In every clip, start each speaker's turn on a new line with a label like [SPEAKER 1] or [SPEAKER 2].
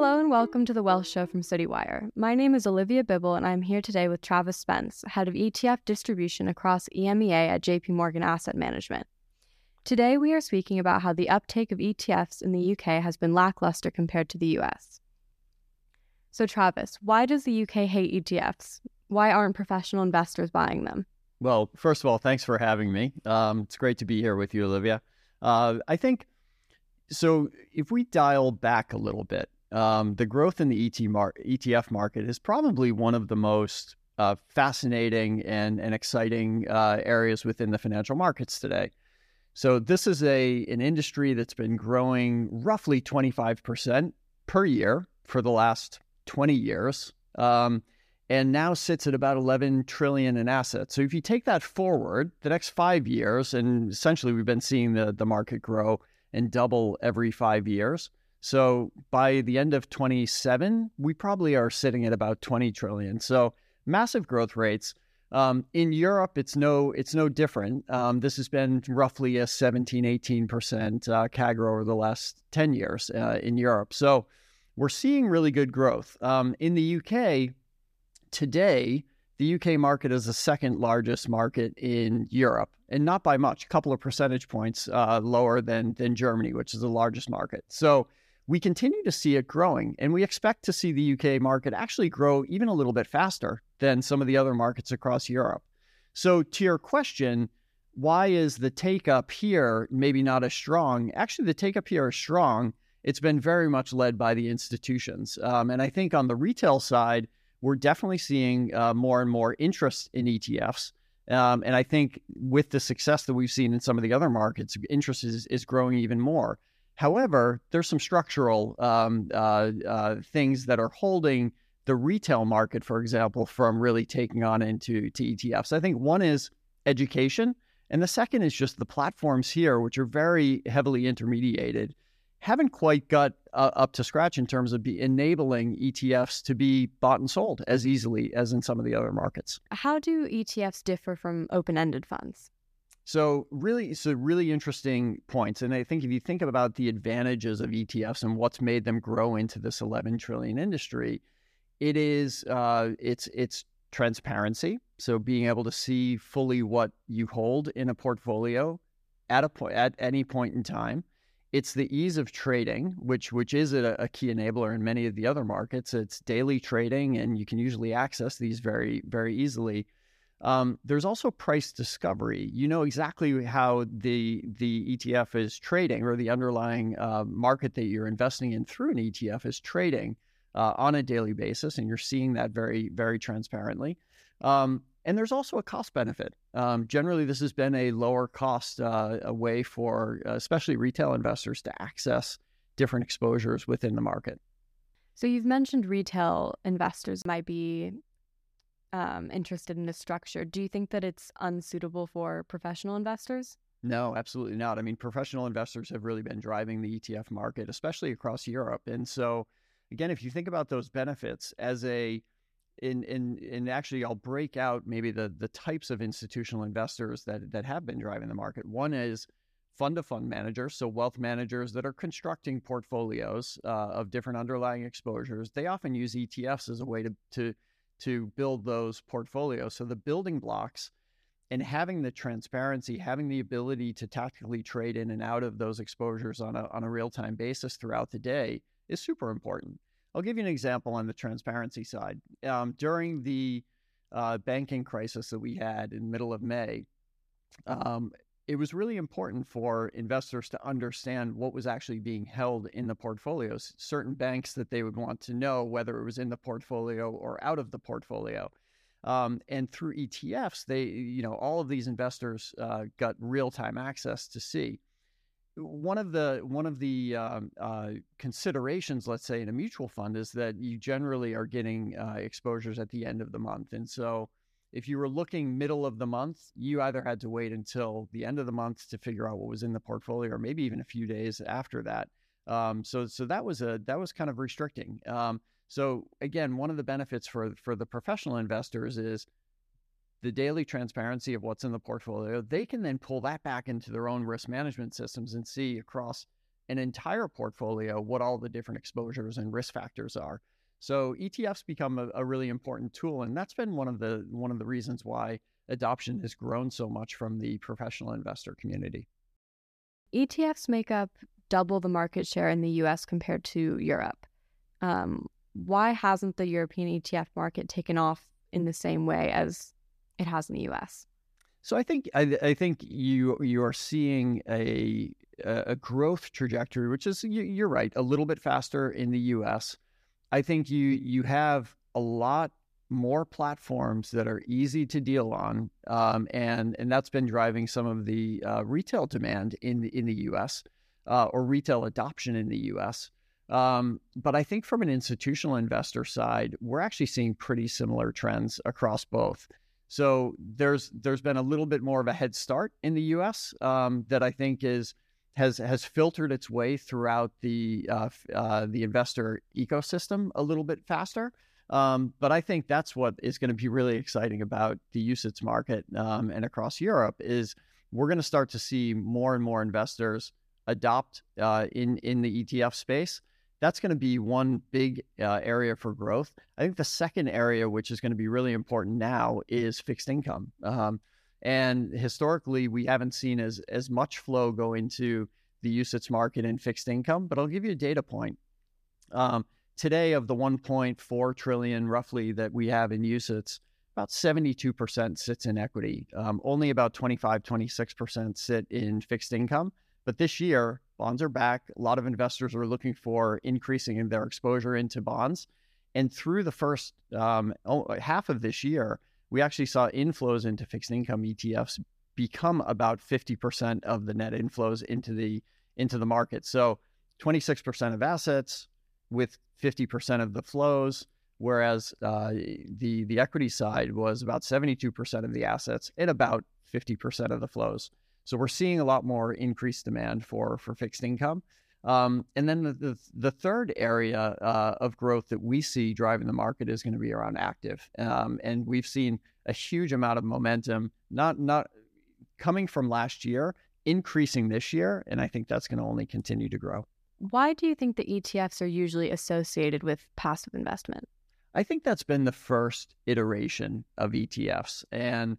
[SPEAKER 1] Hello and welcome to the Wealth Show from Citywire. My name is Olivia Bibble and I'm here today with Travis Spence, head of ETF distribution across EMEA at JP Morgan Asset Management. Today we are speaking about how the uptake of ETFs in the UK has been lackluster compared to the US. So Travis, why does the UK hate ETFs? Why aren't professional investors buying them?
[SPEAKER 2] Well, first of all, thanks for having me. Um, it's great to be here with you, Olivia. Uh, I think so. If we dial back a little bit, um, the growth in the ET mar- ETF market is probably one of the most uh, fascinating and, and exciting uh, areas within the financial markets today. So this is a an industry that's been growing roughly 25% per year for the last 20 years. Um, and now sits at about 11 trillion in assets. So if you take that forward, the next five years, and essentially we've been seeing the, the market grow and double every five years. So by the end of 27, we probably are sitting at about 20 trillion. So massive growth rates. Um, in Europe, it's no it's no different. Um, this has been roughly a 17, 18 percent uh, CAGR over the last 10 years uh, in Europe. So we're seeing really good growth. Um, in the UK, today, the UK market is the second largest market in Europe, and not by much, a couple of percentage points uh, lower than than Germany, which is the largest market. So we continue to see it growing, and we expect to see the UK market actually grow even a little bit faster than some of the other markets across Europe. So, to your question, why is the take up here maybe not as strong? Actually, the take up here is strong. It's been very much led by the institutions. Um, and I think on the retail side, we're definitely seeing uh, more and more interest in ETFs. Um, and I think with the success that we've seen in some of the other markets, interest is, is growing even more. However, there's some structural um, uh, uh, things that are holding the retail market, for example, from really taking on into to ETFs. I think one is education, and the second is just the platforms here, which are very heavily intermediated, haven't quite got uh, up to scratch in terms of enabling ETFs to be bought and sold as easily as in some of the other markets.
[SPEAKER 1] How do ETFs differ from open-ended funds?
[SPEAKER 2] So really, so really interesting points. And I think if you think about the advantages of ETFs and what's made them grow into this 11 trillion industry, it is uh, it's it's transparency. So being able to see fully what you hold in a portfolio at a point at any point in time. It's the ease of trading, which which is a, a key enabler in many of the other markets. It's daily trading, and you can usually access these very very easily. Um, there's also price discovery. You know exactly how the the ETF is trading or the underlying uh, market that you're investing in through an ETF is trading uh, on a daily basis, and you're seeing that very very transparently. Um, and there's also a cost benefit. Um, generally, this has been a lower cost uh, a way for uh, especially retail investors to access different exposures within the market.
[SPEAKER 1] So you've mentioned retail investors might be um, interested in this structure, do you think that it's unsuitable for professional investors?
[SPEAKER 2] No, absolutely not. I mean, professional investors have really been driving the ETF market, especially across Europe. And so, again, if you think about those benefits as a in in in actually I'll break out maybe the the types of institutional investors that that have been driving the market. One is fund to fund managers, so wealth managers that are constructing portfolios uh, of different underlying exposures. They often use ETFs as a way to to to build those portfolios. So the building blocks and having the transparency, having the ability to tactically trade in and out of those exposures on a, on a real time basis throughout the day is super important. I'll give you an example on the transparency side. Um, during the uh, banking crisis that we had in middle of May, um, it was really important for investors to understand what was actually being held in the portfolios. Certain banks that they would want to know whether it was in the portfolio or out of the portfolio. Um, and through ETFs, they, you know, all of these investors uh, got real time access to see. One of the one of the um, uh, considerations, let's say, in a mutual fund, is that you generally are getting uh, exposures at the end of the month, and so if you were looking middle of the month, you either had to wait until the end of the month to figure out what was in the portfolio, or maybe even a few days after that. Um, so, so that was a that was kind of restricting. Um, so again, one of the benefits for for the professional investors is the daily transparency of what's in the portfolio. They can then pull that back into their own risk management systems and see across an entire portfolio what all the different exposures and risk factors are. So ETFs become a, a, really important tool, and that's been one of the one of the reasons why adoption has grown so much from the professional investor community.
[SPEAKER 1] ETFs make up double the market share in the U.S. compared to Europe. Um, why hasn't the European ETF market taken off in the same way as it has in the U.S.?
[SPEAKER 2] So I think I, I think you you are seeing a a growth trajectory, which is you're right, a little bit faster in the U.S. I think you you have a lot more platforms that are easy to deal on, um, and and that's been driving some of the uh, retail demand in the in the U.S. Uh, or retail adoption in the U.S. Um, but I think from an institutional investor side, we're actually seeing pretty similar trends across both. So there's there's been a little bit more of a head start in the U.S. Um, that I think is has has filtered its way throughout the uh, uh, the investor ecosystem a little bit faster. Um, but I think that's what is going to be really exciting about the UCITS market um, and across Europe is we're going to start to see more and more investors adopt uh, in in the ETF space that's going to be one big uh, area for growth. I think the second area, which is going to be really important now, is fixed income. Um, and historically, we haven't seen as as much flow go into the UCITS market in fixed income. But I'll give you a data point. Um, today, of the 1.4 trillion roughly that we have in UCITS, about 72% sits in equity. Um, only about 25, 26% sit in fixed income. But this year, bonds are back. A lot of investors are looking for increasing in their exposure into bonds. And through the first um, half of this year, we actually saw inflows into fixed income ETFs become about 50% of the net inflows into the into the market. So 26% of assets with 50% of the flows, whereas uh, the the equity side was about 72% of the assets and about 50% of the flows. So we're seeing a lot more increased demand for for fixed income. Um, and then the, the, the third area uh, of growth that we see driving the market is going to be around active, um, and we've seen a huge amount of momentum, not not coming from last year, increasing this year, and I think that's going to only continue to grow.
[SPEAKER 1] Why do you think the ETFs are usually associated with passive investment?
[SPEAKER 2] I think that's been the first iteration of ETFs, and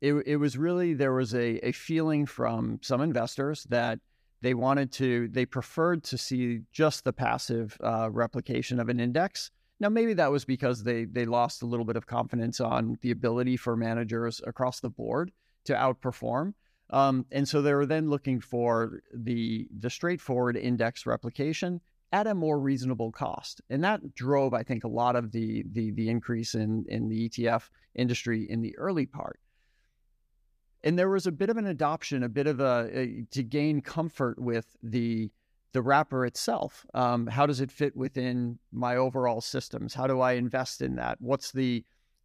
[SPEAKER 2] it, it was really there was a, a feeling from some investors that they wanted to they preferred to see just the passive uh, replication of an index. Now maybe that was because they they lost a little bit of confidence on the ability for managers across the board to outperform. Um, and so they were then looking for the the straightforward index replication at a more reasonable cost. And that drove i think a lot of the the, the increase in in the etf industry in the early part and there was a bit of an adoption, a bit of a, a to gain comfort with the the wrapper itself. Um, how does it fit within my overall systems? How do I invest in that? What's the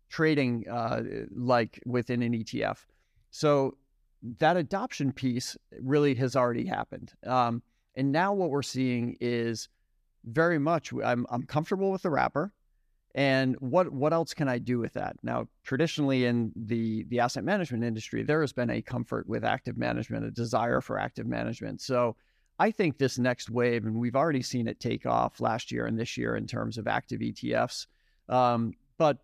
[SPEAKER 2] trading uh, like within an ETF? So that adoption piece really has already happened. Um, and now what we're seeing is very much I'm, I'm comfortable with the wrapper. And what what else can I do with that? Now, traditionally in the the asset management industry, there has been a comfort with active management, a desire for active management. So I think this next wave, and we've already seen it take off last year and this year in terms of active ETFs. Um, but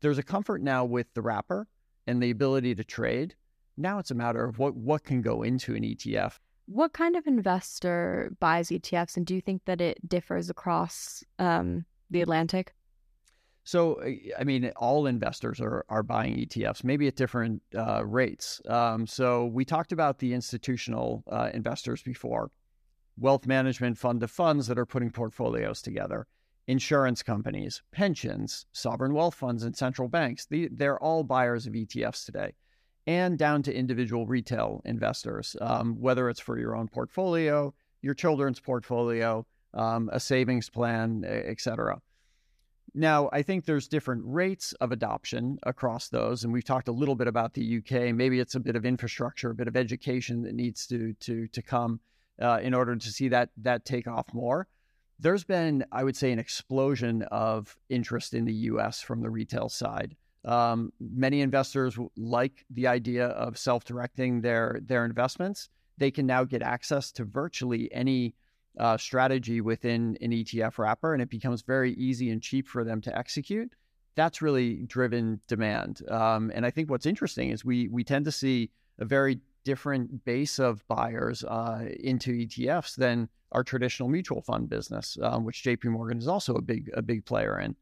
[SPEAKER 2] there's a comfort now with the wrapper and the ability to trade. Now it's a matter of what what can go into an ETF.
[SPEAKER 1] What kind of investor buys ETFs, and do you think that it differs across um, the Atlantic?
[SPEAKER 2] So, I mean, all investors are, are buying ETFs, maybe at different uh, rates. Um, so, we talked about the institutional uh, investors before wealth management fund of funds that are putting portfolios together, insurance companies, pensions, sovereign wealth funds, and central banks. The, they're all buyers of ETFs today, and down to individual retail investors, um, whether it's for your own portfolio, your children's portfolio, um, a savings plan, et cetera. Now, I think there's different rates of adoption across those, and we've talked a little bit about the UK. Maybe it's a bit of infrastructure, a bit of education that needs to to to come uh, in order to see that that take off more. There's been, I would say, an explosion of interest in the U.S. from the retail side. Um, many investors like the idea of self-directing their their investments. They can now get access to virtually any uh, strategy within an ETF wrapper, and it becomes very easy and cheap for them to execute. That's really driven demand. Um, and I think what's interesting is we we tend to see a very different base of buyers uh, into ETFs than our traditional mutual fund business, um, which JP Morgan is also a big a big player in.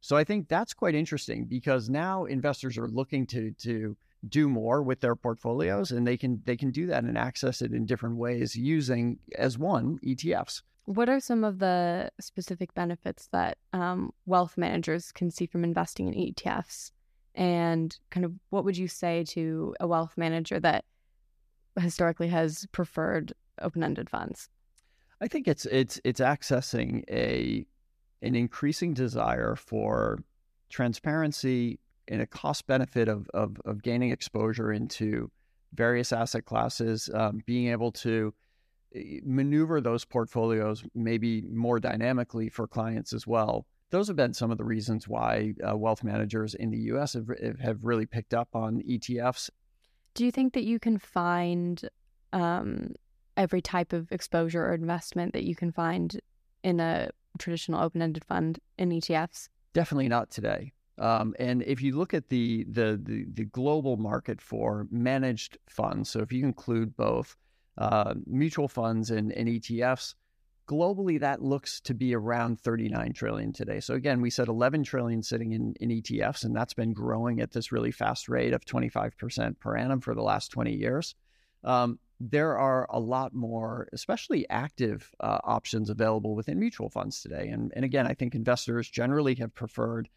[SPEAKER 2] So I think that's quite interesting because now investors are looking to to do more with their portfolios and they can they can do that and access it in different ways using as one ETFs.
[SPEAKER 1] What are some of the specific benefits that um, wealth managers can see from investing in ETFs? And kind of what would you say to a wealth manager that historically has preferred open-ended funds?
[SPEAKER 2] I think it's it's it's accessing a an increasing desire for transparency and a cost benefit of, of, of gaining exposure into various asset classes, um, being able to eh, maneuver those portfolios maybe more dynamically for clients as well. Those have been some of the reasons why uh, wealth managers in the US have, have really picked up on ETFs.
[SPEAKER 1] Do you think that you can find um, every type of exposure or investment that you can find in a traditional open ended fund in ETFs?
[SPEAKER 2] Definitely not today. Um, and if you look at the, the, the the global market for managed funds, so if you include both uh, mutual funds and, and ETFs, globally that looks to be around 39 trillion today. So again, we said 11 trillion sitting in, in ETFs, and that's been growing at this really fast rate of 25% per annum for the last 20 years. Um, there are a lot more, especially active uh, options available within mutual funds today. And, and again, I think investors generally have preferred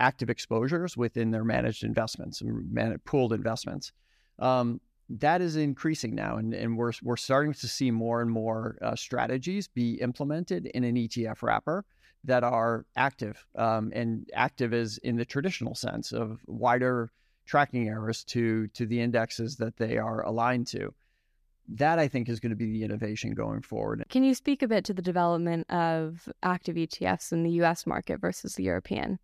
[SPEAKER 2] active exposures within their managed investments and pooled investments. Um, that is increasing now, and, and we're, we're starting to see more and more uh, strategies be implemented in an ETF wrapper that are active. Um, and active is in the traditional sense of wider tracking errors to, to the indexes that they are aligned to that I think is going to be the innovation going forward.
[SPEAKER 1] Can you speak a bit to the development of active ETFs in the US market versus the European?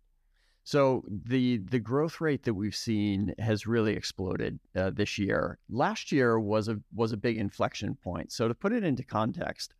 [SPEAKER 2] So the the growth rate that we've seen has really exploded uh, this year. Last year was a was a big inflection point. So to put it into context,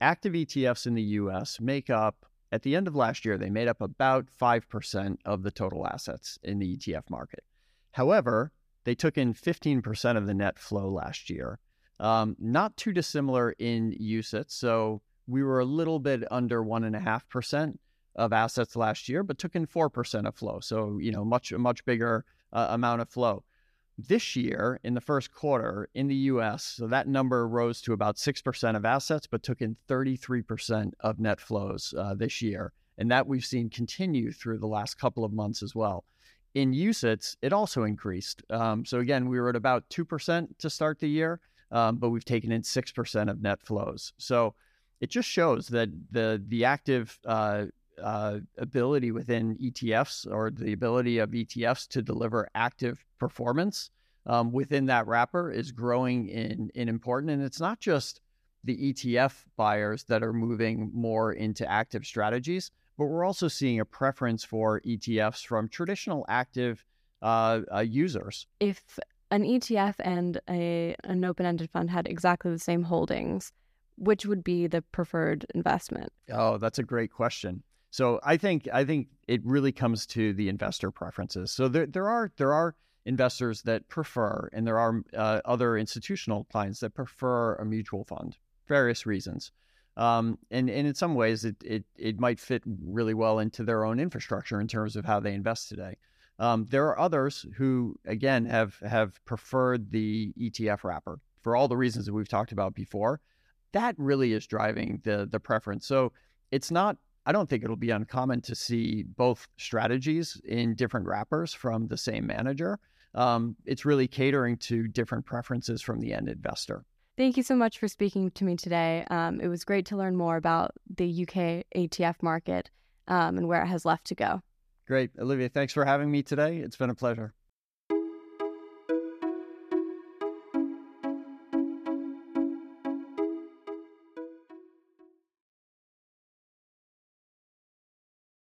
[SPEAKER 2] active ETFs in the US make up at the end of last year they made up about 5% of the total assets in the ETF market. However, they took in 15% of the net flow last year. Um, not too dissimilar in UCITS. So we were a little bit under one and a half percent of assets last year, but took in four percent of flow. So you know, much much bigger uh, amount of flow. This year, in the first quarter in the U.S., so that number rose to about six percent of assets, but took in 33 percent of net flows uh, this year, and that we've seen continue through the last couple of months as well. In UCITS, it also increased. Um, so again, we were at about two percent to start the year um, but we've taken in 6% of net flows. So it just shows that the, the active uh, uh, ability within ETFs or the ability of ETFs to deliver active performance um, within that wrapper is growing in, in important. And it's not just the ETF buyers that are moving more into active strategies, but we're also seeing a preference for ETFs from traditional active uh, uh, users.
[SPEAKER 1] If an ETF and a an open-ended fund had exactly the same holdings, which would be the preferred investment?
[SPEAKER 2] Oh, that's a great question. So I think I think it really comes to the investor preferences. So there there are there are investors that prefer, and there are uh, other institutional clients that prefer a mutual fund, various reasons. Um, and, and in some ways, it, it it might fit really well into their own infrastructure in terms of how they invest today. Um, there are others who, again, have have preferred the ETF wrapper for all the reasons that we've talked about before. That really is driving the the preference. So it's not. I don't think it'll be uncommon to see both strategies in different wrappers from the same manager. Um, it's really catering to different preferences from the end investor.
[SPEAKER 1] Thank you so much for speaking to me today. Um, it was great to learn more about the UK ETF market um, and where it has left to go.
[SPEAKER 2] Great. Olivia, thanks for having me today. It's been a pleasure.